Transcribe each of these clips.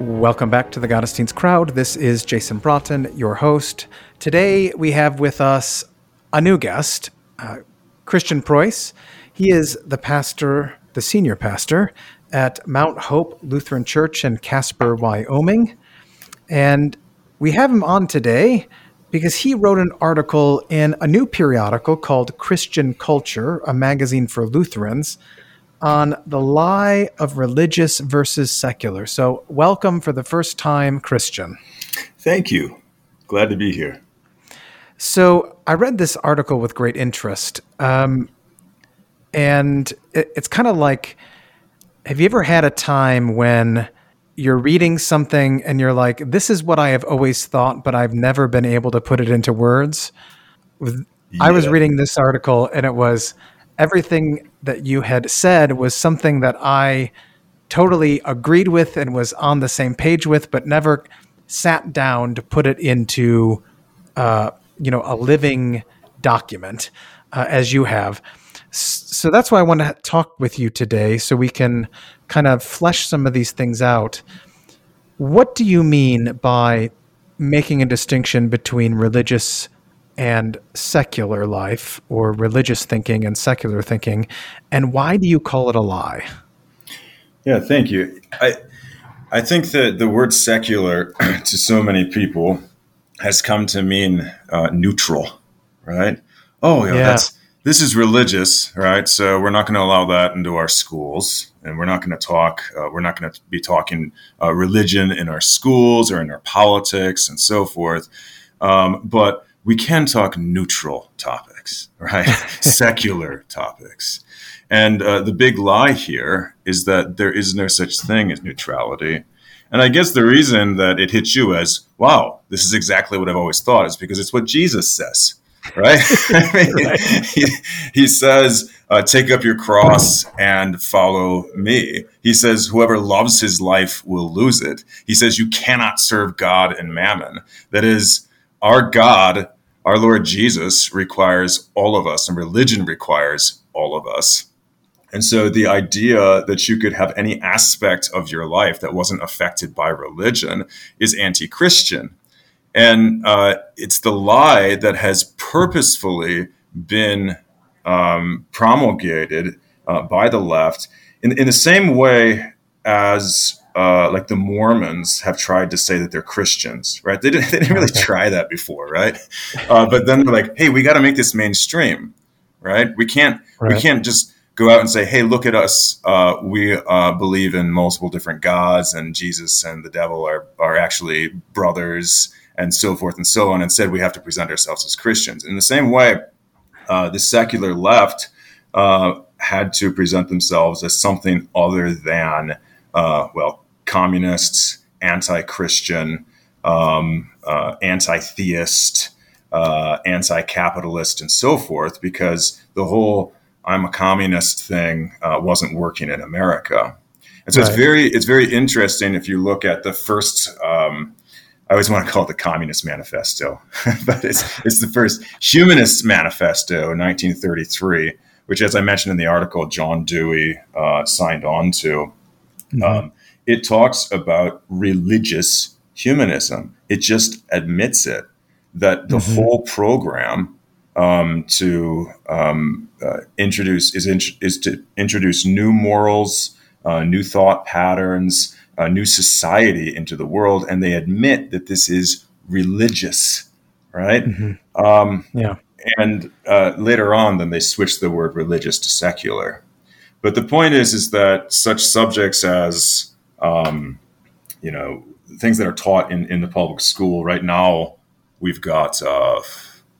Welcome back to the Gottesdienst crowd. This is Jason Braaten, your host. Today we have with us a new guest, uh, Christian Preus. He is the pastor, the senior pastor at Mount Hope Lutheran Church in Casper, Wyoming. And we have him on today because he wrote an article in a new periodical called Christian Culture, a magazine for Lutherans, on the lie of religious versus secular. So, welcome for the first time, Christian. Thank you. Glad to be here. So, I read this article with great interest. Um, and it, it's kind of like have you ever had a time when you're reading something and you're like, this is what I have always thought, but I've never been able to put it into words? Yeah. I was reading this article and it was everything that you had said was something that I totally agreed with and was on the same page with, but never sat down to put it into, uh, you know, a living document uh, as you have. So that's why I want to talk with you today so we can kind of flesh some of these things out. What do you mean by making a distinction between religious and secular life or religious thinking and secular thinking and why do you call it a lie? Yeah thank you. I i think that the word secular to so many people has come to mean uh, neutral right? Oh yeah, yeah. that's this is religious right? So we're not going to allow that into our schools and we're not going to talk uh, we're not going to be talking uh, religion in our schools or in our politics and so forth. Um, but we can talk neutral topics, right? Secular topics. And uh, the big lie here is that there is no such thing as neutrality. And I guess the reason that it hits you as, wow, this is exactly what I've always thought is because it's what Jesus says, right? I mean, right. He, he, says, uh, take up your cross and follow me. He says, whoever loves his life will lose it. He says, you cannot serve God and mammon. That is, our God, our Lord Jesus requires all of us, and religion requires all of us. And so the idea that you could have any aspect of your life that wasn't affected by religion is anti Christian. And uh, it's the lie that has purposefully been um, promulgated uh, by the left in, in the same way as uh, like the Mormons have tried to say that they're Christians, right? They didn't, they didn't really try that before, right? Uh, but then they're like, hey, we got to make this mainstream, right? We can't right. we can't just go out and say, hey, look at us. Uh, we uh, believe in multiple different gods, and Jesus and the devil are are actually brothers, and so forth and so on. Instead, we have to present ourselves as Christians. In the same way, uh, the secular left uh, had to present themselves as something other than uh, well, communists, anti-Christian, um, uh, anti-theist, uh, anti-capitalist, and so forth, because the whole "I'm a communist" thing uh, wasn't working in America. And so right. it's very it's very interesting if you look at the first. Um, I always want to call it the Communist Manifesto, but it's it's the first Humanist Manifesto in 1933, which, as I mentioned in the article, John Dewey uh, signed on to. Mm-hmm. Um, it talks about religious humanism. It just admits it that the mm-hmm. whole program um, to um, uh, introduce is in, is to introduce new morals, uh, new thought patterns, a new society into the world, and they admit that this is religious, right? Mm-hmm. Um, yeah. And uh, later on, then they switch the word religious to secular. But the point is, is that such subjects as, um, you know, things that are taught in, in the public school right now, we've got uh,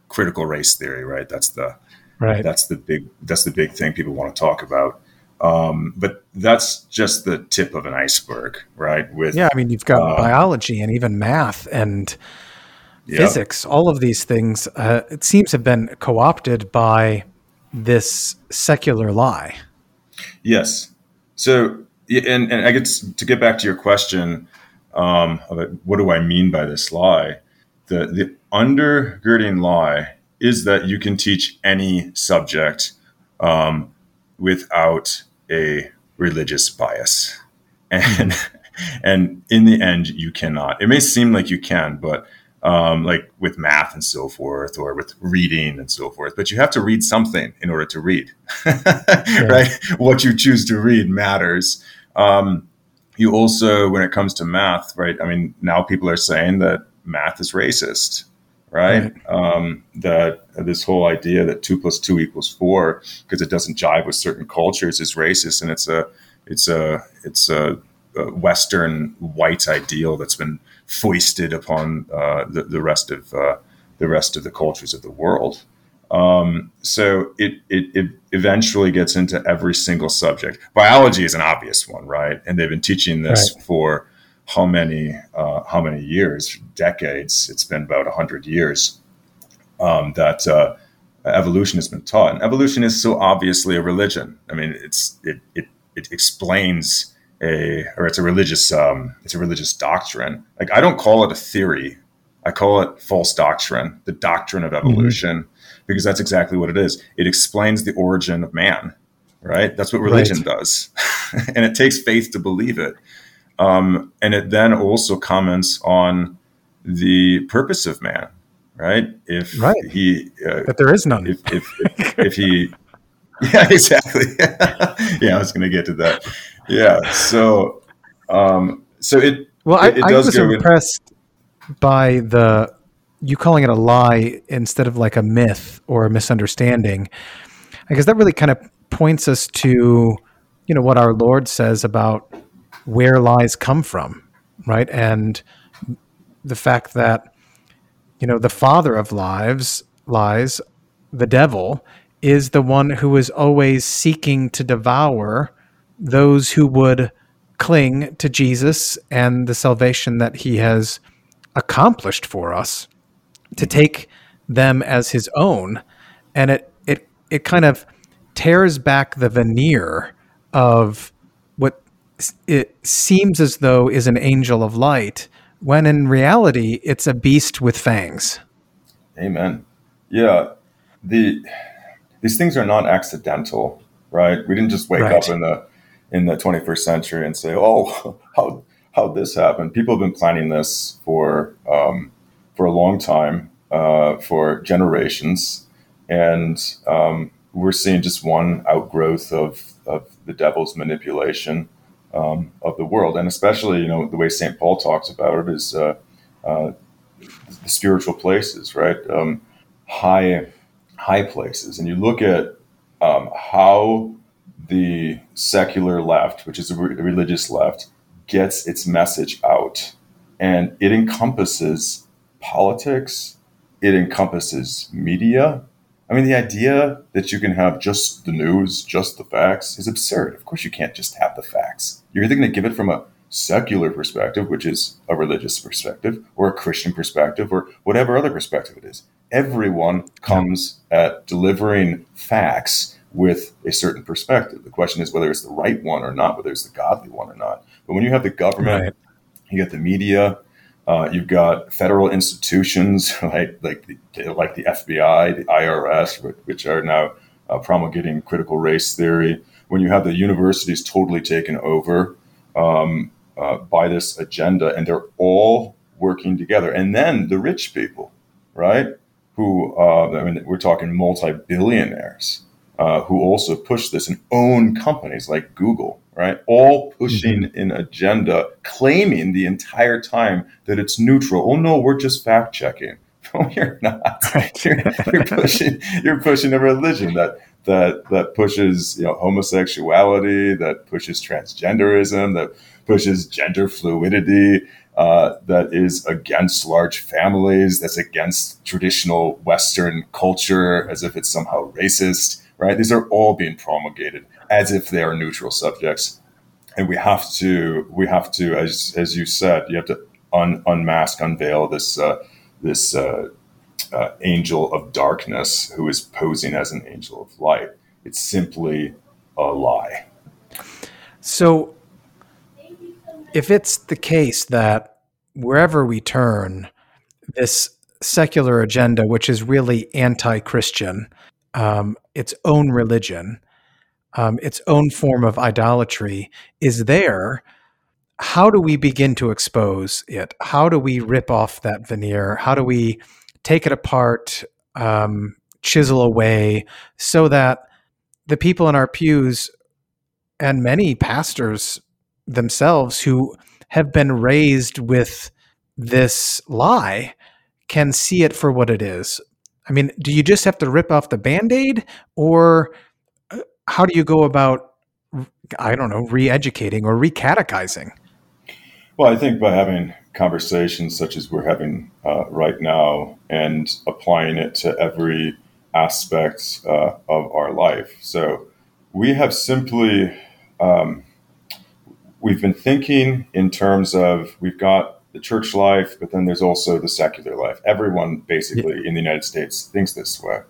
critical race theory, right? That's the right. That's the big. That's the big thing people want to talk about. Um, but that's just the tip of an iceberg, right? With yeah, I mean, you've got uh, biology and even math and physics, all of these things, uh, it seems have been co-opted by this secular lie. Yes. So, and, and I guess to get back to your question, um, what do I mean by this lie? The, the undergirding lie is that you can teach any subject um, without a religious bias. And, and in the end, you cannot. It may seem like you can, but um, like with math and so forth, or with reading and so forth. But you have to read something in order to read, yeah. right? What you choose to read matters. Um, you also, when it comes to math, right? I mean, now people are saying that math is racist, right? right. Um, that this whole idea that two plus two equals four because it doesn't jive with certain cultures is racist, and it's a it's a it's a, a Western white ideal that's been foisted upon uh, the, the rest of uh, the rest of the cultures of the world. Um, so it, it, it eventually gets into every single subject. Biology is an obvious one, right? And they've been teaching this right. for how many uh, how many years? Decades. It's been about hundred years um, that uh, evolution has been taught. And evolution is so obviously a religion. I mean, it's it it, it explains a or it's a religious um, it's a religious doctrine. Like I don't call it a theory. I call it false doctrine, the doctrine of mm-hmm. evolution, mm-hmm. Because that's exactly what it is. It explains the origin of man, right? That's what religion right. does, and it takes faith to believe it. Um, and it then also comments on the purpose of man, right? If right. he uh, that there is none. If if, if, if he, yeah, exactly. yeah, I was going to get to that. Yeah, so um, so it well, it, it I, I was impressed by the you calling it a lie instead of like a myth or a misunderstanding, because that really kind of points us to you know what our Lord says about where lies come from, right? And the fact that you know the father of lies, lies, the devil, is the one who is always seeking to devour those who would cling to Jesus and the salvation that he has accomplished for us to take them as his own and it it it kind of tears back the veneer of what it seems as though is an angel of light when in reality it's a beast with fangs. Amen. Yeah. The these things are not accidental, right? We didn't just wake right. up in the in the 21st century and say, "Oh, how how this happened?" People have been planning this for um, for a long time, uh, for generations, and um, we're seeing just one outgrowth of of the devil's manipulation um, of the world, and especially you know the way Saint Paul talks about it is uh, uh, the spiritual places, right? Um, high high places, and you look at um, how the secular left, which is a re- religious left, gets its message out, and it encompasses politics, it encompasses media, I mean, the idea that you can have just the news, just the facts, is absurd. Of course, you can't just have the facts. You're either going to give it from a secular perspective, which is a religious perspective, or a Christian perspective, or whatever other perspective it is. Everyone comes at delivering facts with a certain perspective. The question is whether it's the right one or not, whether it's the godly one or not. But when you have the government, right. you get the media, uh, you've got federal institutions like like the, like the FBI, the IRS, which are now uh, promulgating critical race theory. When you have the universities totally taken over um, uh, by this agenda, and they're all working together, and then the rich people, right? Who uh, I mean, we're talking multi-billionaires uh, who also push this and own companies like Google, right? All pushing mm-hmm. an agenda, claiming the entire time that it's neutral. Oh no, we're just fact checking. No, you're not. You're, you're, pushing. You're pushing a religion that that that pushes you know homosexuality, that pushes transgenderism, that pushes gender fluidity. Uh, that is against large families, that's against traditional Western culture, as if it's somehow racist right? These are all being promulgated as if they are neutral subjects, and we have to we have to, as as you said, you have to un, unmask, unveil this uh, this uh, uh, angel of darkness who is posing as an angel of light. It's simply a lie. So, if it's the case that wherever we turn, this secular agenda, which is really anti Christian, um, its own religion, um, its own form of idolatry, is there. How do we begin to expose it? How do we rip off that veneer? How do we take it apart, um, chisel away, so that the people in our pews and many pastors themselves who have been raised with this lie can see it for what it is. I mean, do you just have to rip off the band aid, or how do you go about, I don't know, re educating or re catechizing? Well, I think by having conversations such as we're having uh, right now and applying it to every aspect uh, of our life. So we have simply, um, we've been thinking in terms of we've got the church life, but then there's also the secular life. Everyone basically yeah. in the United States thinks this way.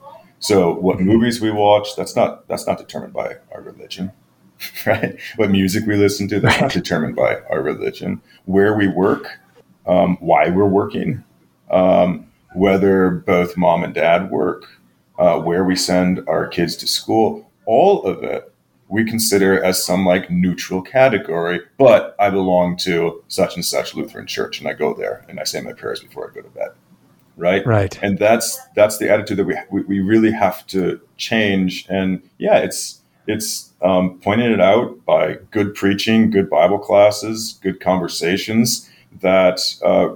So what movies we watch, that's not that's not determined by our religion, right? What music we listen to, that's not determined by our religion. Where we work, um, why we're working, um, whether both mom and dad work, uh, where we send our kids to school, all of it we consider as some like neutral category, but I belong to such and such Lutheran church and I go there and I say my prayers before I go to bed. Right. Right. And that's, that's the attitude that we, we, we really have to change. And yeah, it's, it's um, pointing it out by good preaching, good Bible classes, good conversations that, uh,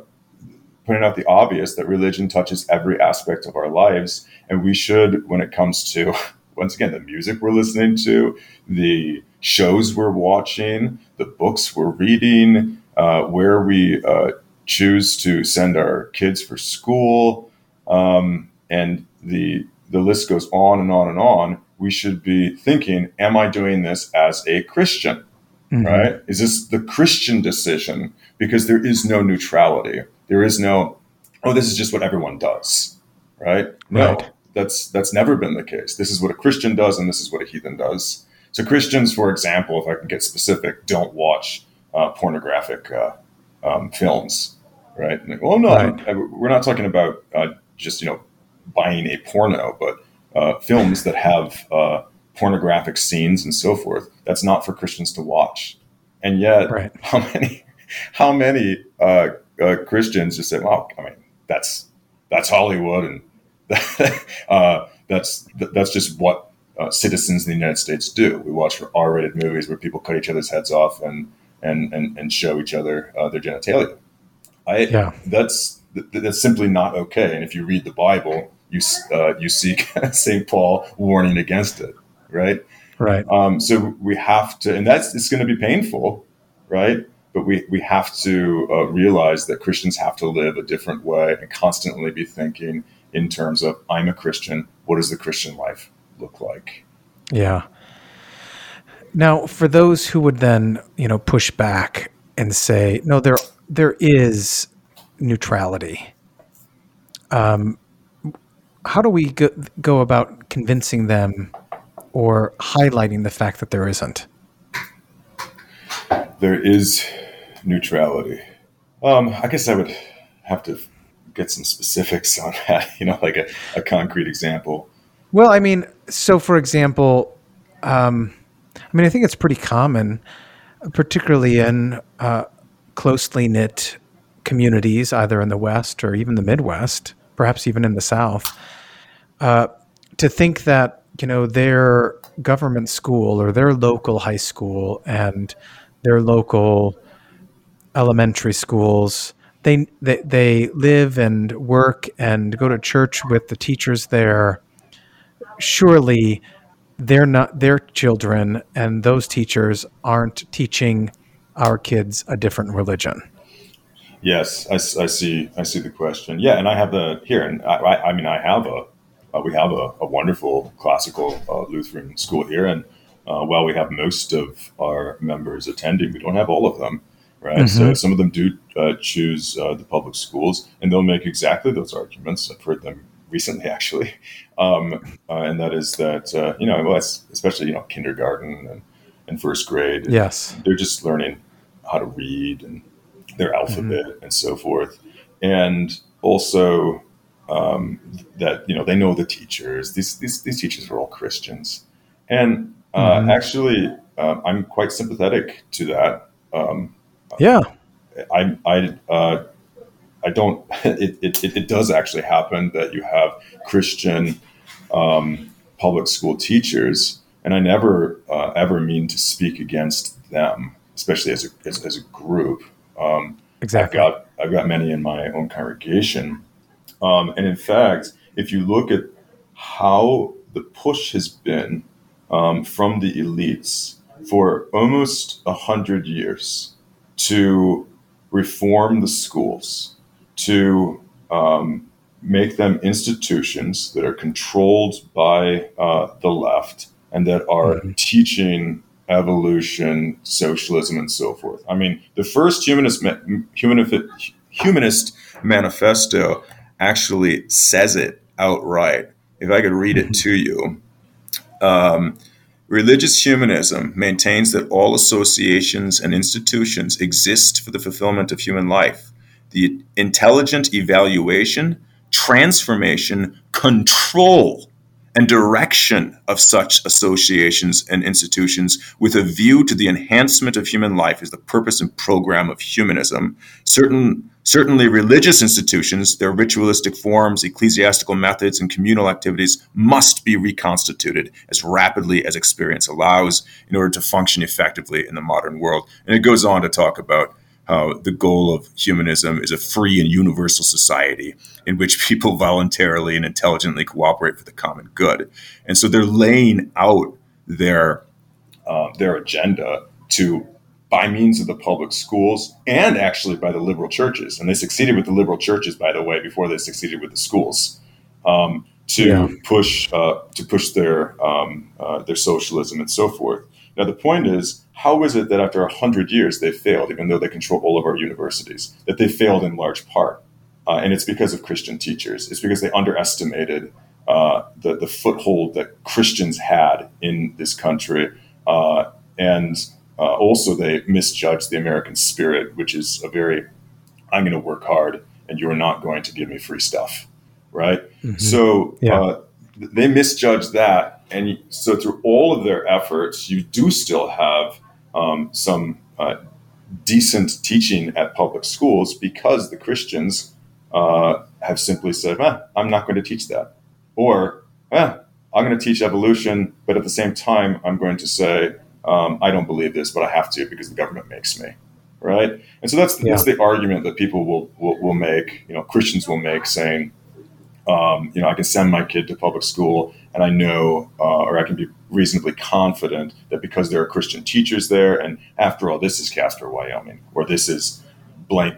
pointing out the obvious that religion touches every aspect of our lives. And we should, when it comes to once again, the music we're listening to, the shows we're watching, the books we're reading, uh, where we uh, choose to send our kids for school, um, and the the list goes on and on and on. We should be thinking, am I doing this as a Christian? Mm-hmm. Right? Is this the Christian decision? Because there is no neutrality. There is no, oh, this is just what everyone does. Right? No. Right that's that's never been the case. This is what a Christian does, and this is what a heathen does. So Christians, for example, if I can get specific, don't watch uh, pornographic uh, um, films, right? Like, well, no, right. we're not talking about uh, just you know buying a porno, but uh, films that have uh, pornographic scenes and so forth. That's not for Christians to watch. And yet, right. how many how many uh, Christians just say, "Well, I mean, that's that's Hollywood," and uh, that's that's just what uh, citizens in the United States do. We watch R-rated movies where people cut each other's heads off and and and, and show each other uh, their genitalia. I, yeah. That's that's simply not okay. And if you read the Bible, you uh, you see Saint Paul warning against it, right? Right. Um, so we have to, and that's it's going to be painful, right? But we we have to uh, realize that Christians have to live a different way and constantly be thinking in terms of I'm a Christian. What does the Christian life look like? Yeah. Now, for those who would then, you know, push back and say, no, there there is neutrality. Um, how do we go, go about convincing them or highlighting the fact that there isn't? There is neutrality. Um, I guess I would have to get some specifics on that, you know, like a, a concrete example. Well, I mean, so for example, um, I mean, I think it's pretty common, particularly in uh, closely knit communities, either in the West or even the Midwest, perhaps even in the South, uh, to think that you know their government school or their local high school and their local elementary schools they, they they live and work and go to church with the teachers there surely they're not their children and those teachers aren't teaching our kids a different religion yes i, I see i see the question yeah and i have the here and i, I mean i have a uh, we have a, a wonderful classical uh, lutheran school here and uh, while we have most of our members attending we don't have all of them right? Mm-hmm. So some of them do uh, choose uh, the public schools, and they'll make exactly those arguments. I've heard them recently, actually, um, uh, and that is that uh, you know, well, especially you know, kindergarten and, and first grade. Yes, they're just learning how to read and their alphabet mm-hmm. and so forth, and also um, that you know they know the teachers. These these, these teachers are all Christians, and uh, mm-hmm. actually, uh, I'm quite sympathetic to that. Um, yeah, I I uh, I don't. It, it, it does actually happen that you have Christian um, public school teachers, and I never uh, ever mean to speak against them, especially as a as, as a group. Um, exactly. I've got I've got many in my own congregation, um, and in fact, if you look at how the push has been um, from the elites for almost a hundred years to reform the schools, to um, make them institutions that are controlled by uh, the left and that are mm-hmm. teaching evolution, socialism, and so forth. I mean, the first humanist humanist, humanist manifesto actually says it outright. If I could read it mm-hmm. to you. Um, Religious humanism maintains that all associations and institutions exist for the fulfillment of human life. The intelligent evaluation, transformation, control, and direction of such associations and institutions with a view to the enhancement of human life is the purpose and program of humanism. Certain Certainly, religious institutions, their ritualistic forms, ecclesiastical methods, and communal activities must be reconstituted as rapidly as experience allows in order to function effectively in the modern world. And it goes on to talk about how the goal of humanism is a free and universal society in which people voluntarily and intelligently cooperate for the common good. And so they're laying out their uh, their agenda to by means of the public schools and actually by the liberal churches. And they succeeded with the liberal churches, by the way, before they succeeded with the schools um, to yeah. push uh, to push their um, uh, their socialism and so forth. Now the point is, how is it that after hundred years they failed, even though they control all of our universities, that they failed in large part? Uh, and it's because of Christian teachers. It's because they underestimated uh, the the foothold that Christians had in this country, uh, and uh, also, they misjudged the American spirit, which is a very, I'm going to work hard and you're not going to give me free stuff, right? Mm-hmm. So yeah. They misjudge that. And so, through all of their efforts, you do still have um, some uh, decent teaching at public schools because the Christians uh, have simply said, eh, I'm not going to teach that. Or, eh, I'm going to teach evolution, but at the same time, I'm going to say, um, I don't believe this, but I have to because the government makes me, right? And so that's yeah. that's the argument that people will, will, will make. You know, Christians will make, saying, um, you know, I can send my kid to public school, and I know, uh, or I can be reasonably confident that because there are Christian teachers there, and after all, this is Casper, Wyoming, or this is blank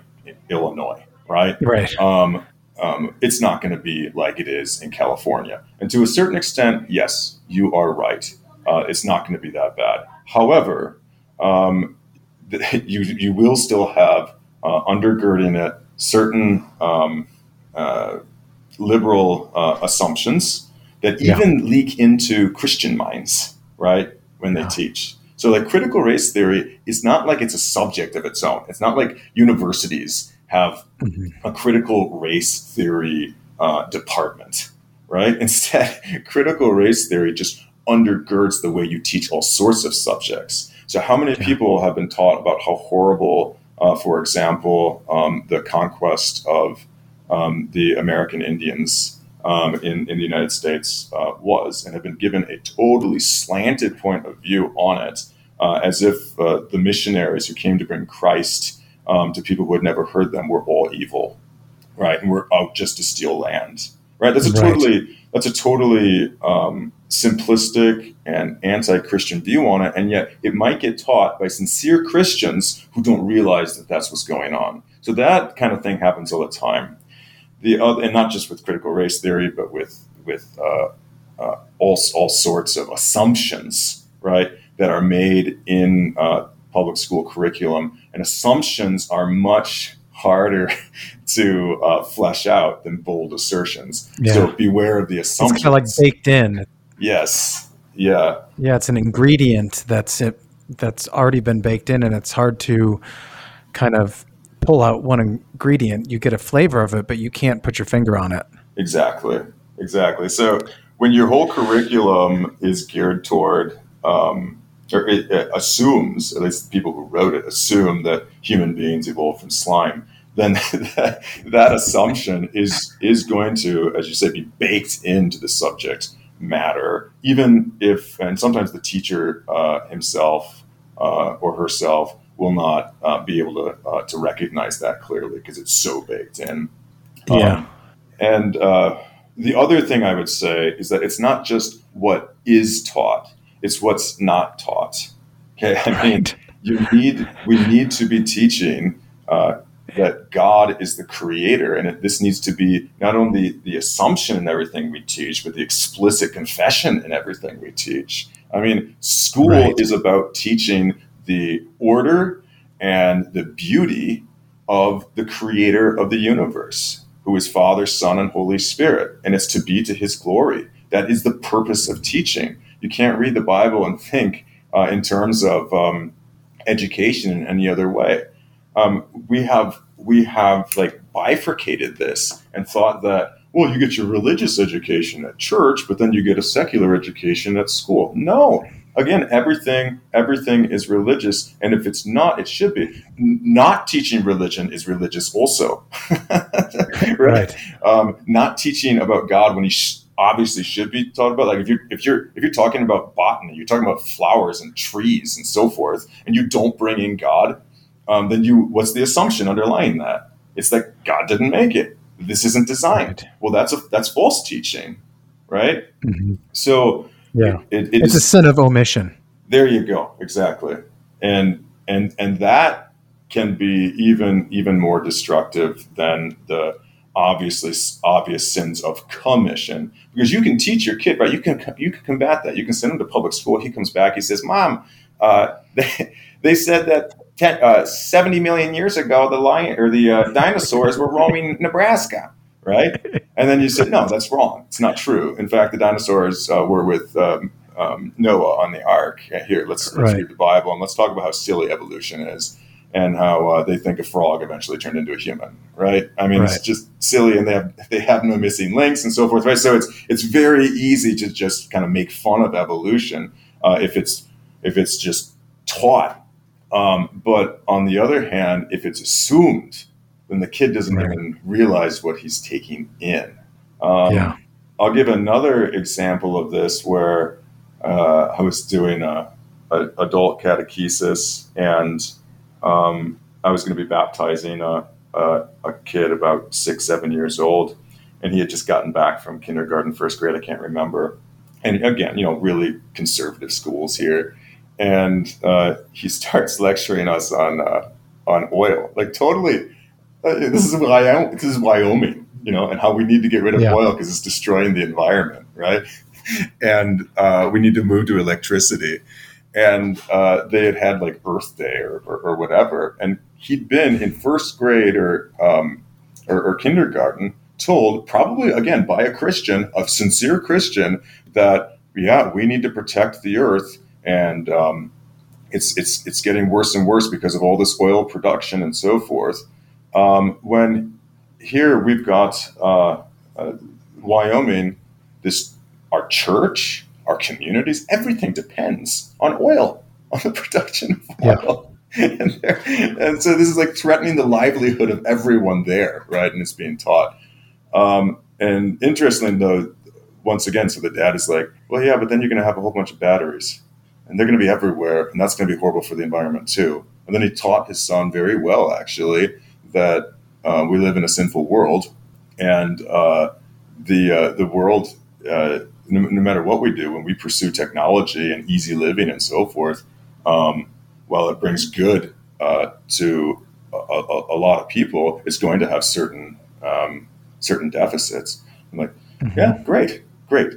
Illinois, right? Right. Um, um, it's not going to be like it is in California. And to a certain extent, yes, you are right. Uh, it's not going to be that bad. However, um, you, you will still have uh, undergirding it certain um, uh, liberal uh, assumptions that even yeah. leak into Christian minds, right, when they yeah. teach. So, like critical race theory is not like it's a subject of its own. It's not like universities have mm-hmm. a critical race theory uh, department, right? Instead, critical race theory just undergirds the way you teach all sorts of subjects. So, how many people have been taught about how horrible, uh, for example, um, the conquest of um, the American Indians um, in, in the United States uh, was, and have been given a totally slanted point of view on it, uh, as if uh, the missionaries who came to bring Christ um, to people who had never heard them were all evil, right? And were out just to steal land, right? That's a right. totally that's a totally um, simplistic and anti-Christian view on it, and yet it might get taught by sincere Christians who don't realize that that's what's going on. So that kind of thing happens all the time. The other, and not just with critical race theory, but with with uh, uh, all all sorts of assumptions, right, that are made in uh, public school curriculum, and assumptions are much harder to uh, flesh out than bold assertions. Yeah. So beware of the assumptions. It's kind of like baked in. Yes. Yeah. Yeah, it's an ingredient that's it that's already been baked in, and it's hard to kind of pull out one ingredient. You get a flavor of it, but you can't put your finger on it. Exactly. Exactly. So when your whole curriculum is geared toward um, or it, it assumes, at least the people who wrote it assume that human beings evolved from slime, then that, that assumption is is going to, as you say, be baked into the subject matter, even if, and sometimes the teacher uh, himself uh, or herself will not uh, be able to uh, to recognize that clearly because it's so baked in. Yeah, um, and uh, the other thing I would say is that it's not just what is taught it's what's not taught. Okay, I mean, you need we need to be teaching uh, that God is the creator, and it, this needs to be not only the assumption in everything we teach, but the explicit confession in everything we teach. I mean, school right. is about teaching the order and the beauty of the creator of the universe, who is Father, Son, and Holy Spirit, and it's to be to his glory. That is the purpose of teaching you can't read the Bible and think uh, in terms of um, education in any other way. Um, we have we have like bifurcated this and thought that well you get your religious education at church but then you get a secular education at school no again everything everything is religious and if it's not it should be not teaching religion is religious also right, right. Um, not teaching about god when he sh- obviously should be taught about. Like if you're if you're if you're talking about botany, you're talking about flowers and trees and so forth, and you don't bring in God, um, then you what's the assumption underlying that? It's that God didn't make it. This isn't designed. Well, that's a that's false teaching, right? Mm-hmm. So yeah, it, it it's is, a sin of omission. There you go. Exactly, and and and that can be even even more destructive than the obviously obvious sins of commission. Because you can teach your kid right? You can you can combat that. You can send him to public school. He comes back. He says mom uh, they, they said that 10, uh, 70 million years ago the lion or the uh, dinosaurs were roaming nebraska right and then you said no that's wrong it's not true in fact the dinosaurs uh, were with um, um, noah on the ark here let's, let's right. read the bible and let's talk about how silly evolution is and how uh, they think a frog eventually turned into a human, right? I mean, right. it's just silly, and they have they have no missing links and so forth, right? So it's it's very easy to just kind of make fun of evolution uh, if it's if it's just taught. Um, but on the other hand, if it's assumed, then the kid doesn't right. even realize what he's taking in. Um, yeah. I'll give another example of this where uh, I was doing a, a adult catechesis and um, I was going to be baptizing a, a, a, kid about six, seven years old, and he had just gotten back from kindergarten, first grade, I can't remember. And again, you know, really conservative schools here. And uh, he starts lecturing us on uh, on oil, like totally. Uh, this is Wyoming. This is Wyoming, you know, and how we need to get rid of yeah. oil because it's destroying the environment, right? and uh, we need to move to electricity and uh, they had had like Earth Day or, or, or, whatever, and he'd been in first grade or, um, or, or kindergarten told, probably again by a Christian, a sincere Christian, that yeah, we need to protect the Earth, and um, it's it's it's getting worse and worse because of all this oil production and so forth. Um, when here we've got uh, uh, Wyoming, this our church our communities, everything depends on oil, on the production of oil. Yeah. And, and, so this is like threatening the livelihood of everyone there, right? And it's being taught. Um, and interestingly, though, once again, so the dad is like, well, yeah, but then you're going to have a whole bunch of batteries and they're going to be everywhere. And that's going to be horrible for the environment too. And then he taught his son very well, actually, that uh, we live in a sinful world and uh, the, uh, the world uh, no, no, matter what we do, when we pursue technology and easy living and so forth, um, while it brings good uh, to a, a, a, lot of people, it's going to have certain um, certain deficits. I'm like, mm-hmm. yeah, great, great,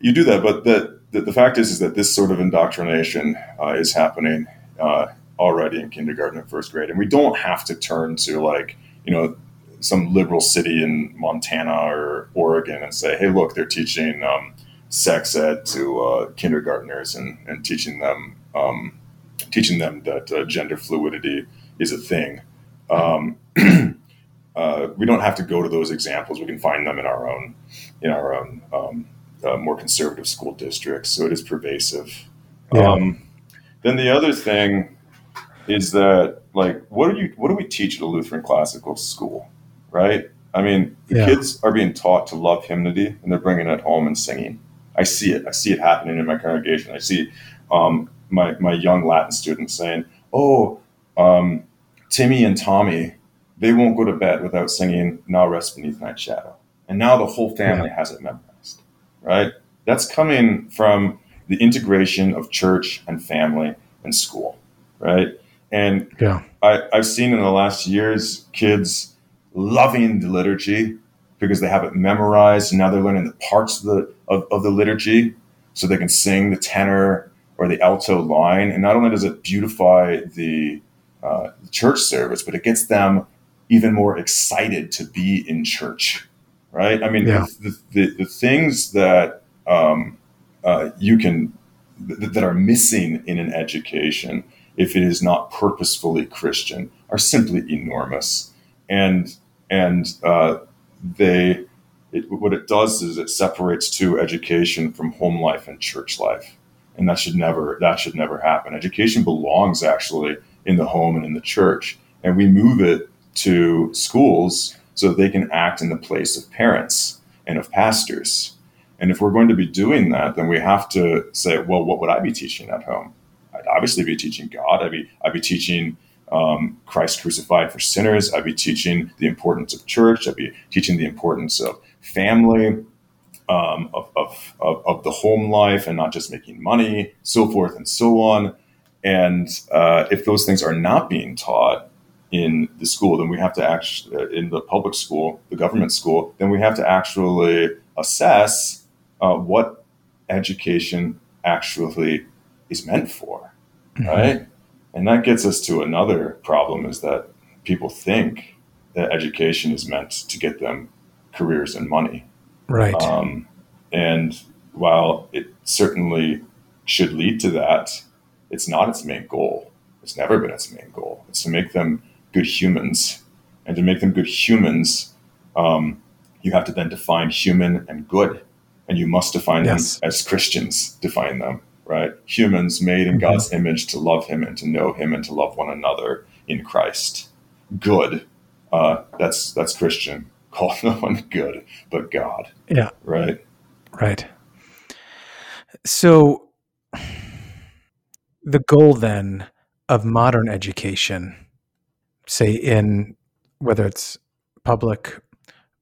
you do that, but the, the, the fact is is that this sort of indoctrination uh, is happening uh, already in kindergarten and first grade, and we don't have to turn to like you know some liberal city in Montana or Oregon and say, hey, look, they're teaching um, sex ed to uh, kindergartners and, and teaching them um, teaching them that uh, gender fluidity is a thing. Um, uh, we don't have to go to those examples. We can find them in our own in our own um, uh, more conservative school districts. So it is pervasive. Yeah. Um, then the other thing is that like what do you what do we teach at a Lutheran classical school, right? I mean, the yeah. kids are being taught to love hymnody, and they're bringing it home and singing. I see it. I see it happening in my congregation. I see um, my my young Latin students saying, "Oh, um, Timmy and Tommy, they won't go to bed without singing Now Rest Beneath Night Shadow," and now the whole family yeah. has it memorized. Right? That's coming from the integration of church and family and school. Right? And yeah. I, I've seen in the last years kids loving the liturgy because they have it memorized and now they're learning the parts of the of, of the liturgy so they can sing the tenor or the alto line and not only does it beautify the, uh, the church service but it gets them even more excited to be in church right i mean yeah. the, the, the, things that um, uh, you can th- that are missing in an education if it is not purposefully christian are simply enormous. And and uh, they it, what it does is it separates to education from home life and church life. And that should never that should never happen. Education belongs actually in the home and in the church. And we move it to schools so that they can act in the place of parents and of pastors. And if we're going to be doing that then we have to say well what would i be teaching at home i'd obviously be teaching god i'd be i'd be teaching um, Christ crucified for sinners. I'd be teaching the importance of church. I'd be teaching the importance of family, um, of, of, of, of, the home life, and not just making money, so forth and so on. And uh, if those things are not being taught in the school, then we have to actually, uh, in the public school, the government school, then we have to actually assess uh, what education actually is meant for, mm-hmm. right? And that gets us to another problem is that people think that education is meant to get them careers and money. Right. Um, and while it certainly should lead to that, it's not its main goal. It's never been its main goal. It's to make them good humans. And to make them good humans, um, you have to then define human and good. And you must define yes. them as Christians define them right? Humans made in mm-hmm. God's image to love Him and to know Him and to love one another in Christ. Good. Uh, that's that's Christian. Call no one good but God. Yeah. Right. Right. So the goal then of modern education, say in whether it's public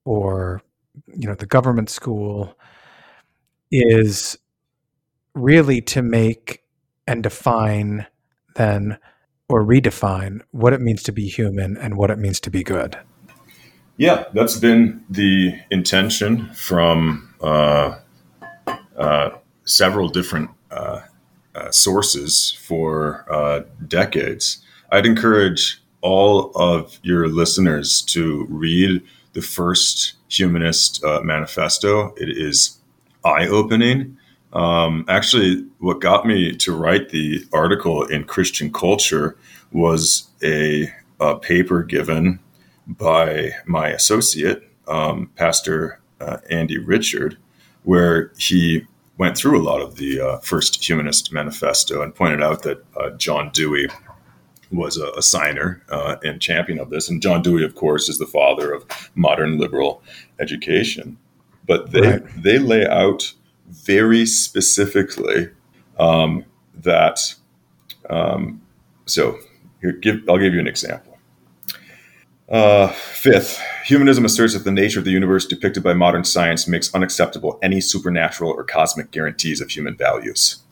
or you know the government school, is really to make and define then or redefine what it means to be human and what it means to be good. Yeah, that's been the intention from uh, uh, several different uh, uh sources for uh, decades. I'd encourage all of your listeners to read the first humanist uh, manifesto. It is eye opening um, actually, what got me to write the article in Christian Culture was a, a paper given by my associate, um, Pastor uh, Andy Richard, where he went through a lot of the uh, first humanist manifesto and pointed out that uh, John Dewey was a, a signer uh, and champion of this. And John Dewey, of course, is the father of modern liberal education. But they, right. they lay out very specifically um, that. Um, so here, give, I'll give you an example. Uh, fifth, humanism asserts that the nature of the universe depicted by modern science makes unacceptable any supernatural or cosmic guarantees of human values.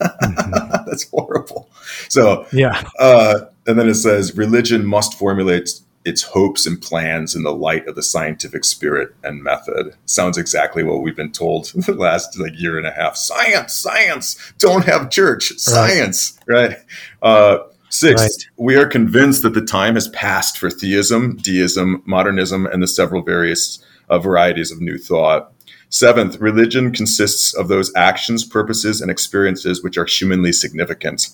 mm-hmm. That's horrible. So, yeah. Uh, and then it says religion must formulate its hopes and plans in the light of the scientific spirit and method. Sounds exactly what we've been told the last like year and a half. Science, science, don't have church, science, right? right? Uh, Sixth, right. we are convinced that the time has passed for theism, deism, modernism, and the several various uh, varieties of new thought. Seventh, religion consists of those actions, purposes, and experiences which are humanly significant.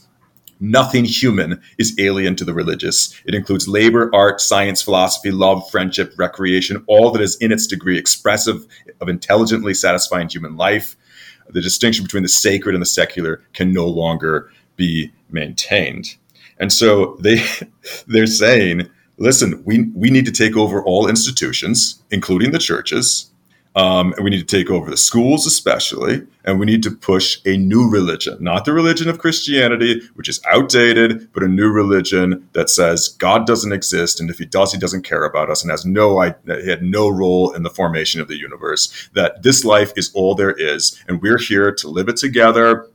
Nothing human is alien to the religious. It includes labor, art, science, philosophy, love, friendship, recreation, all that is in its degree expressive of intelligently satisfying human life. The distinction between the sacred and the secular can no longer be maintained. And so they they're saying, listen, we we need to take over all institutions, including the churches, um, and we need to take over the schools, especially, and we need to push a new religion, not the religion of Christianity, which is outdated, but a new religion that says God doesn't exist, and if He does, He doesn't care about us, and has no, He had no role in the formation of the universe. That this life is all there is, and we're here to live it together,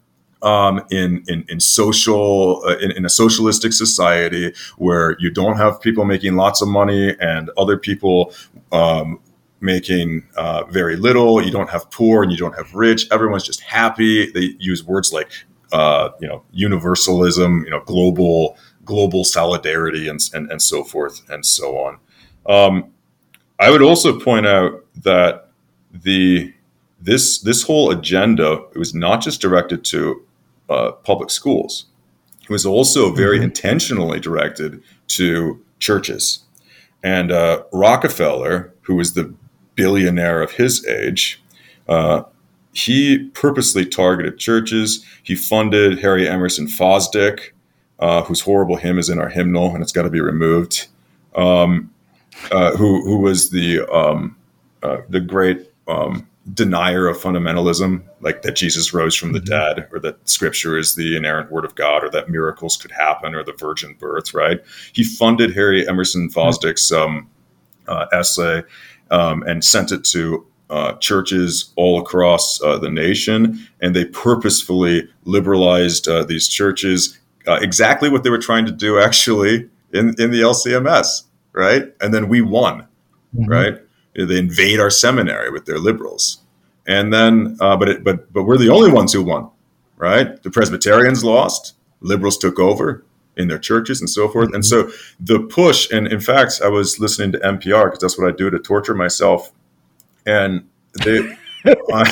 um, in, in, in social uh, in, in, a socialistic society where you don't have people making lots of money and other people um, making uh, very little. You don't have poor and you don't have rich. Everyone's just happy. They use words like uh, you know universalism, you know global global solidarity, and and, and so forth and so on. Um, I would also point out that the this this whole agenda it was not just directed to uh, public schools. It was also very mm-hmm. intentionally directed to churches. And uh, Rockefeller, who was the billionaire of his age, uh, he purposely targeted churches. He funded Harry Emerson Fosdick, uh, whose horrible hymn is in our hymnal and it's got to be removed. Um, uh, who who was the um, uh, the great um, denier of fundamentalism, like that Jesus rose from the mm-hmm. dead, or that Scripture is the inerrant Word of God, or that miracles could happen, or the virgin birth. Right? He funded Harry Emerson Fosdick's um, uh, essay um, and sent it to uh, churches all across uh, the nation, and they purposefully liberalized uh, these churches. Uh, exactly what they were trying to do, actually, in in the LCMS, right? And then we won, mm-hmm. right? They invade our seminary with their liberals, and then, uh, but it, but but we're the only ones who won, right? The Presbyterians lost, liberals took over, in their churches and so forth. And so the push, and in fact, I was listening to NPR because that's what I do to torture myself. And they, on,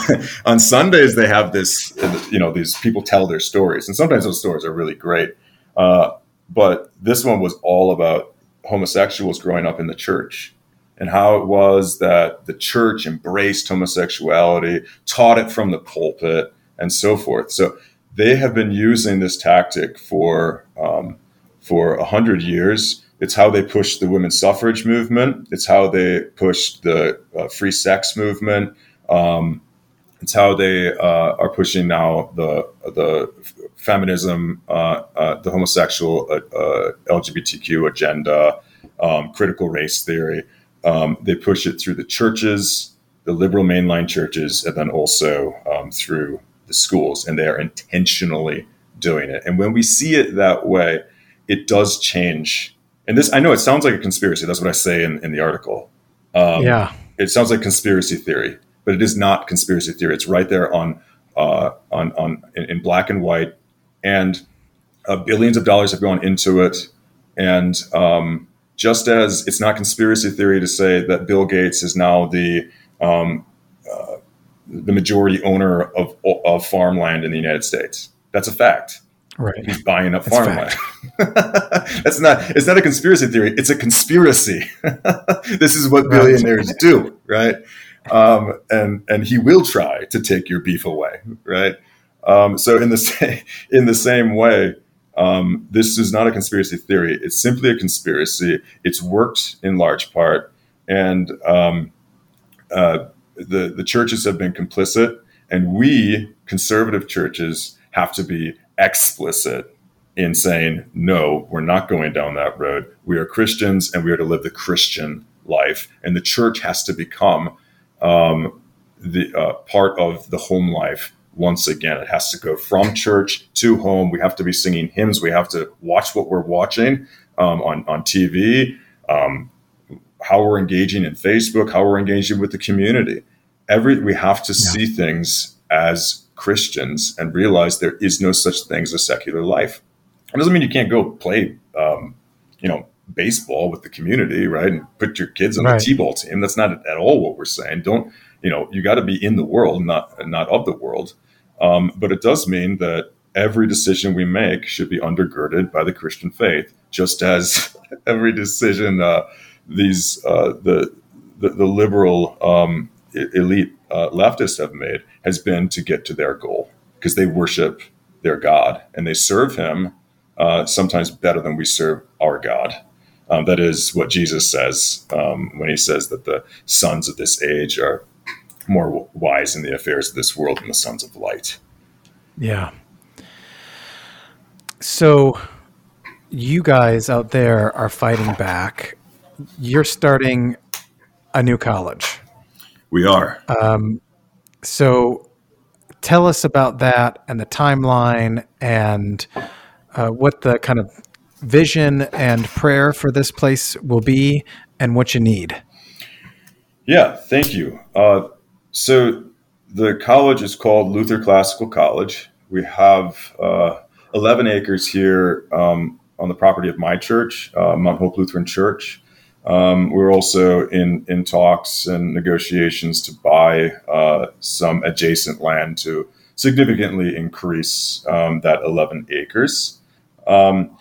on, Sundays, they have this, you know, these people tell their stories. And sometimes those stories are really great. Uh, but this one was all about homosexuals growing up in the church and how it was that the church embraced homosexuality, taught it from the pulpit, and so forth. So they have been using this tactic for um, for a hundred years. It's how they pushed the women's suffrage movement. It's how they pushed the uh, free sex movement. Um, it's how they uh, are pushing now the the feminism, uh, uh the homosexual uh, uh, LGBTQ agenda, um, critical race theory. Um, they push it through the churches, the liberal mainline churches, and then also um, through the schools, and they are intentionally doing it. And when we see it that way, it does change. And this, I know it sounds like a conspiracy. That's what I say in, in the article. Um, yeah. It sounds like conspiracy theory, but it is not conspiracy theory. It's right there on, uh, on, on in, in, black and white. And uh, billions of dollars have gone into it. And um, just as it's not conspiracy theory to say that Bill Gates is now the um, the majority owner of, of farmland in the United States. That's a fact. Right. He's buying up That's farmland. That's not it's not a conspiracy theory, it's a conspiracy. this is what billionaires do, right? Um, and and he will try to take your beef away, right? Um, so in the same in the same way, um, this is not a conspiracy theory. It's simply a conspiracy. It's worked in large part, and um, uh, the, the churches have been complicit, and we, conservative churches, have to be explicit in saying, no, we're not going down that road. We are Christians and we are to live the Christian life. And the church has to become um, the uh, part of the home life once again. It has to go from church to home. We have to be singing hymns. We have to watch what we're watching um, on, on TV. Um, how we're engaging in Facebook, how we're engaging with the community. Every we have to yeah. see things as Christians and realize there is no such thing as a secular life. It doesn't mean you can't go play, um, you know, baseball with the community, right? And put your kids on right. the t-ball team. That's not at all what we're saying. Don't, you know, you got to be in the world, not not of the world. Um, but it does mean that every decision we make should be undergirded by the Christian faith, just as every decision uh, these uh, the, the, the liberal um, elite uh, leftists have made has been to get to their goal because they worship their God and they serve Him uh, sometimes better than we serve our God. Um, that is what Jesus says um, when He says that the sons of this age are more wise in the affairs of this world than the sons of light. Yeah. So you guys out there are fighting back. You're starting a new college. We are. Um, so tell us about that and the timeline and uh, what the kind of vision and prayer for this place will be and what you need. Yeah, thank you. Uh, so the college is called Luther Classical College. We have uh, 11 acres here um, on the property of my church, uh, Mount Hope Lutheran Church. Um, we're also in, in talks and negotiations to buy uh, some adjacent land to significantly increase um, that 11 acres. Um,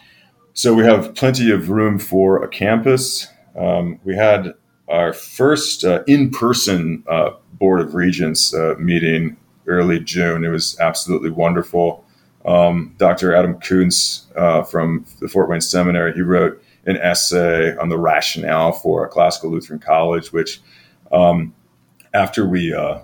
so we have plenty of room for a campus. Um, we had our first uh, in person uh, Board of Regents uh, meeting early June. It was absolutely wonderful. Um, Dr. Adam Koontz uh, from the Fort Wayne Seminary, he wrote an essay on the rationale for a classical Lutheran college, which um, after we uh,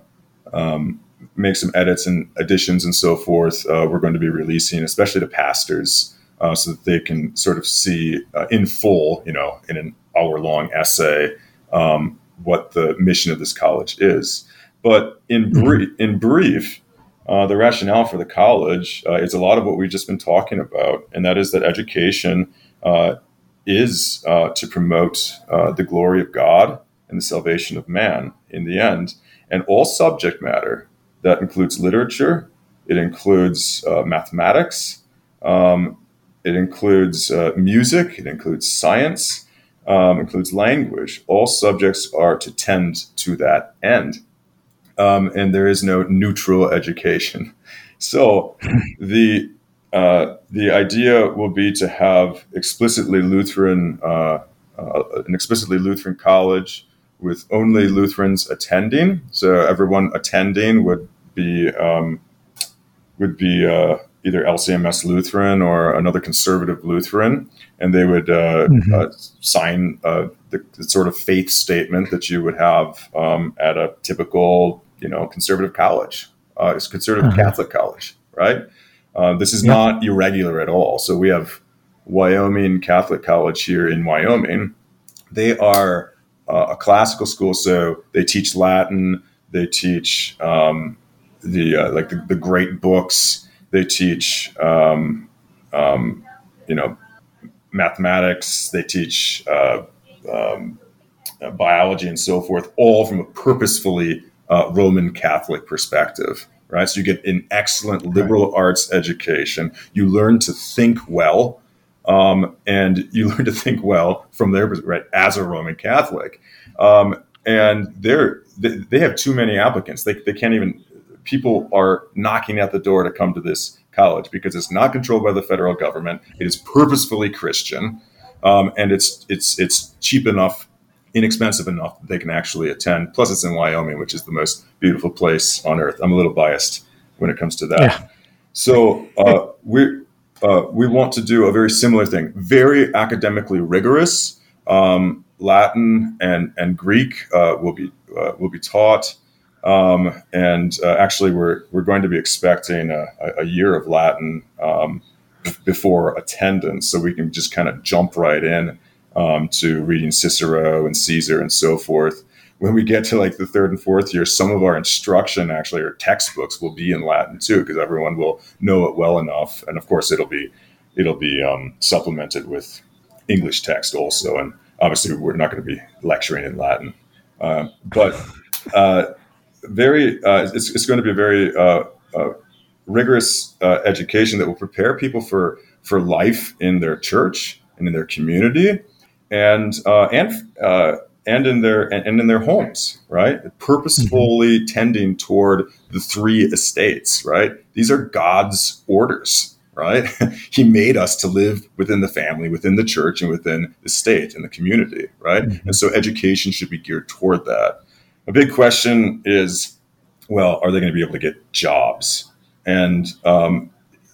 um, make some edits and additions and so forth, uh, we're going to be releasing, especially to pastors, uh, so that they can sort of see uh, in full, you know, in an hour long essay, um, what the mission of this college is. But in mm-hmm. brief, in brief, uh, the rationale for the college uh, is a lot of what we've just been talking about, and that is that education uh, is uh, to promote uh, the glory of God and the salvation of man in the end, and all subject matter that includes literature, it includes uh, mathematics, um, it includes music, it includes science, um, includes language. All subjects are to tend to that end um, and there is no neutral education. So the uh, the idea will be to have explicitly Lutheran uh, uh, an explicitly Lutheran college with only Lutherans attending. So everyone attending would be um, would be uh, either LCMS Lutheran or another conservative Lutheran, and they would uh, mm-hmm. uh, sign uh, the, the, sort of faith statement that you would have um, at a typical you know, conservative college. Uh, it's conservative uh-huh. Catholic college, right? Uh, this is yep. not irregular at all. So we have Wyoming Catholic College here in Wyoming. They are uh, a classical school, so they teach Latin. They teach um, the uh, like the, the, great books. They teach um, um, you know mathematics. They teach uh, um, biology and so forth, all from a purposefully uh, Roman Catholic perspective, right? So you get an excellent liberal right. arts education. You learn to think well, um, and you learn to think well from their right as a Roman Catholic. Um, and they're they, they have too many applicants. They, they can't even. People are knocking at the door to come to this college because it's not controlled by the federal government. It is purposefully Christian, um, and it's it's it's cheap enough inexpensive enough that they can actually attend. Plus, it's in Wyoming, which is the most beautiful place on earth. I'm a little biased when it comes to that. Yeah. So uh, we uh, we want to do a very similar thing, very academically rigorous. Um, Latin and and Greek uh, will be uh, will be taught. Um, and uh, actually, we're we're going to be expecting a, a year of Latin um, before attendance, so we can just kind of jump right in um, to reading Cicero and Caesar and so forth. When we get to like the third and fourth year, some of our instruction actually or textbooks will be in Latin too, because everyone will know it well enough. And of course, it'll be it'll be um, supplemented with English text also. And obviously, we're not going to be lecturing in Latin, uh, but uh, very uh, it's, it's, going to be a very uh, uh, rigorous uh, education that will prepare people for for life in their church and in their community, and uh, and uh, and in their and, in their homes, right? Purposefully mm-hmm. tending toward the three estates, right? These are God's orders, right? he made us to live within the family, within the church, and within the state and the community, right? Mm-hmm. And so education should be geared toward that. A big question is, well, are they going to be able to get jobs? And um,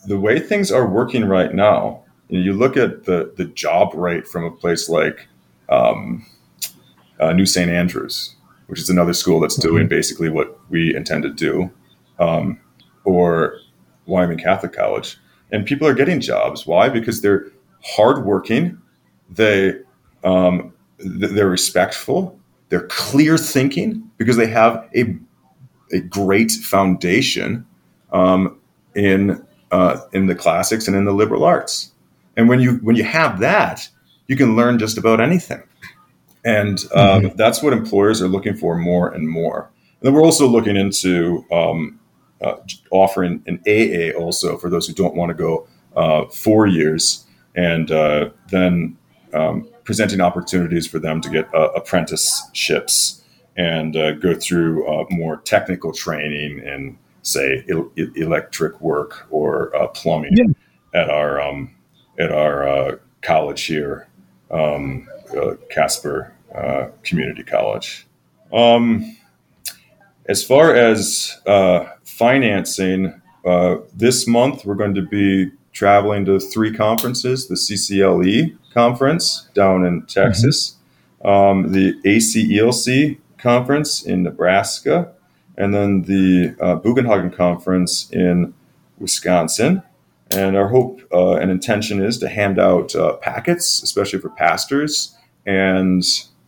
the way things are working right now, you, look at the the job rate from a place like um, uh, New St. Andrews, which is another school that's doing mm-hmm. basically what we intend to do, um, or Wyoming Catholic College, and people are getting jobs. Why? Because they're hardworking, they um, they're respectful, they're clear thinking because they have a a great foundation um, in uh, in the classics and in the liberal arts. And when you when you have that, you can learn just about anything. And um, mm-hmm. that's what employers are looking for more and more. And then we're also looking into um, uh, offering an AA also for those who don't want to go uh, four years, and uh, then um, presenting opportunities for them to get uh, apprenticeships and uh, go through uh, more technical training in, say, el- electric work or plumbing yeah. at our um, at our college here, um, Casper uh, community college. Um, as far as uh, financing, uh, this month we're going to be traveling to three conferences the CCLE conference down in Texas, mm-hmm. um, the ACELC conference in Nebraska, and then the uh, Bugenhagen conference in Wisconsin. And our hope uh, and intention is to hand out uh, packets, especially for pastors and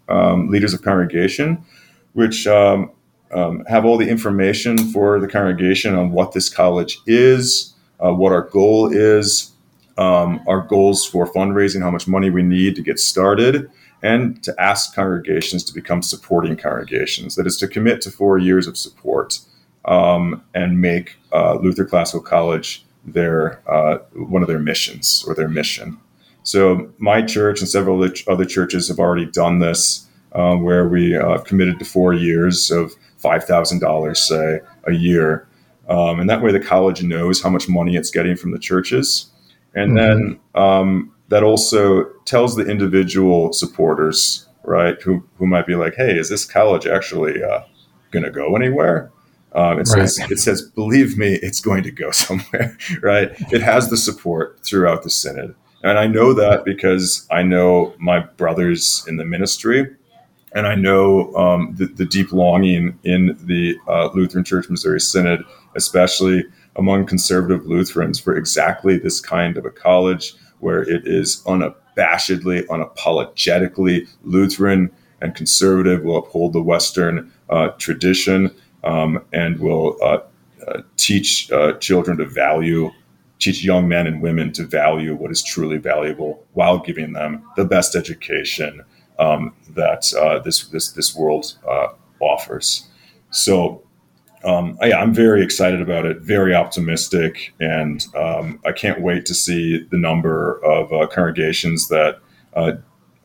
um, leaders of congregation, which um, um, have all the information for the congregation on what this college is, uh, what our goal is, um, our goals for fundraising, how much money we need to get started, and to ask congregations to become supporting congregations. That is to commit to four years of support um, and make uh, Luther Classical College their uh, one of their missions or their mission. So my church and several other churches have already done this, uh, where we uh, committed to four years of five thousand dollars, say, a year, um, and that way the college knows how much money it's getting from the churches, and mm-hmm. then um, that also tells the individual supporters, right, who who might be like, hey, is this college actually uh, going to go anywhere? Um, it right. says, it says, believe me, it's going to go somewhere, right? It has the support throughout the synod. And I know that because I know my brothers in the ministry, and I know um, the, the, deep longing in the uh, Lutheran Church Missouri Synod, especially among conservative Lutherans, for exactly this kind of a college where it is unabashedly, unapologetically Lutheran and conservative, will uphold the Western uh, tradition, um, and will uh, uh teach uh, children to value teach young men and women to value what is truly valuable while giving them the best education um, that uh, this this this world uh, offers. So. Um, yeah, I'm very excited about it, very optimistic, and um, I can't wait to see the number of uh, congregations that uh,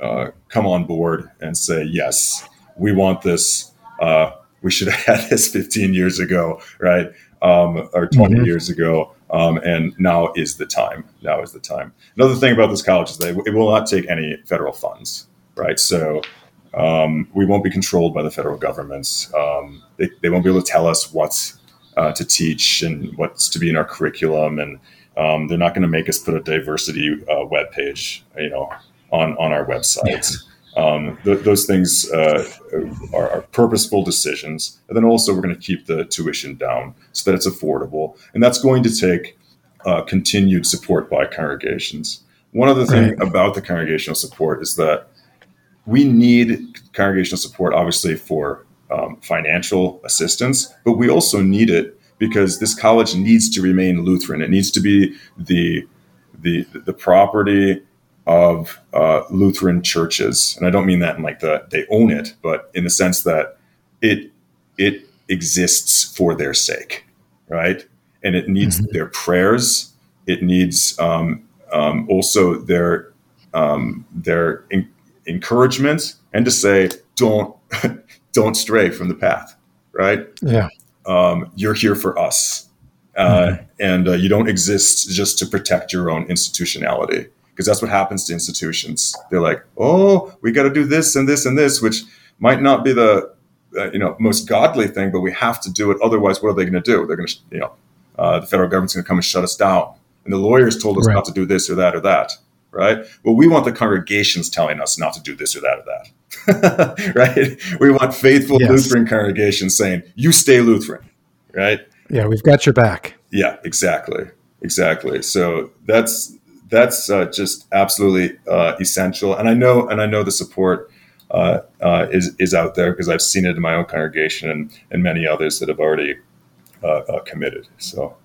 uh, come on board and say, yes, we want this. We should have had this 15 years ago, right? Um, or 20 mm-hmm. years ago. Um, and now is the time. Now is the time. Another thing about this college is that it will not take any federal funds, right? So um, we won't be controlled by the federal governments. Um, they, they, won't be able to tell us what's uh, to teach and what's to be in our curriculum, and um, they're not going to make us put a diversity uh, web page, you know, on on our website. Um, th- those things uh, are, are, purposeful decisions. And then also, we're going to keep the tuition down so that it's affordable. And that's going to take uh, continued support by congregations. One other thing right. about the congregational support is that we need congregational support, obviously, for um, financial assistance, but we also need it because this college needs to remain Lutheran. It needs to be the the the property of uh, Lutheran churches, and I don't mean that in like the they own it, but in the sense that it it exists for their sake, right? And it needs mm-hmm. their prayers. It needs um, um, also their um, their in- encouragement and to say don't don't stray from the path right yeah um, you're here for us uh, mm-hmm. and uh, you don't exist just to protect your own institutionality because that's what happens to institutions they're like oh we got to do this and this and this which might not be the uh, you know most godly thing but we have to do it otherwise what are they going to do they're going to you know uh, the federal government's going to come and shut us down and the lawyers told us right. not to do this or that or that right? Well, we want the congregations telling us not to do this or that or that, right? We want faithful yes. Lutheran congregations saying, you stay Lutheran, right? Yeah, we've got your back. Yeah, exactly. Exactly. So that's that's uh, just absolutely uh, essential. And I know and I know the support uh, uh is is out there because I've seen it in my own congregation and, and many others that have already uh, uh, committed. So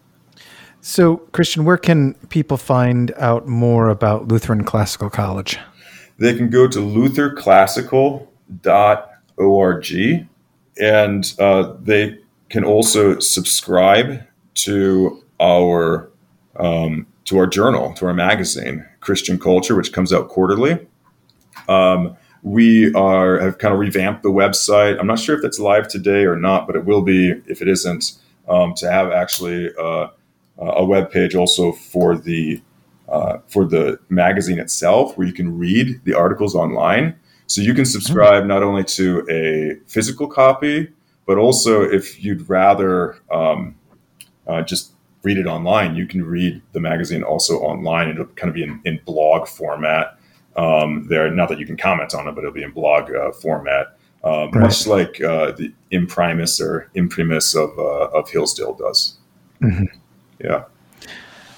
so, Christian, where can people find out more about Lutheran Classical College? They can go to lutherclassical.org and uh, they can also subscribe to our um, to our journal, to our magazine, Christian Culture, which comes out quarterly. Um, we are have kind of revamped the website. I'm not sure if that's live today or not, but it will be if it isn't. Um, to have actually uh, a web page also for the uh, for the magazine itself, where you can read the articles online. So you can subscribe not only to a physical copy, but also if you'd rather um, uh, just read it online, you can read the magazine also online. It'll kind of be in, in blog format um, there. Not that you can comment on it, but it'll be in blog uh, format, uh, right. much like uh, the imprimis or imprimis of uh, of Hillsdale does. Mm-hmm yeah.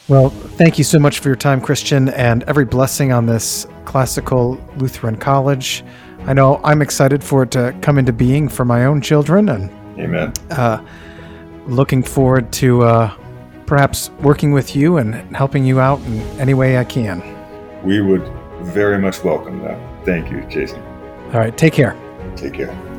Well, thank you so much for your time, Christian, and every blessing on this classical Lutheran college. I know I'm excited for it to come into being for my own children, and amen. Uh, looking forward to uh, perhaps working with you and helping you out in any way I can. We would very much welcome that. Thank you, Jason. All right, take care. Take care.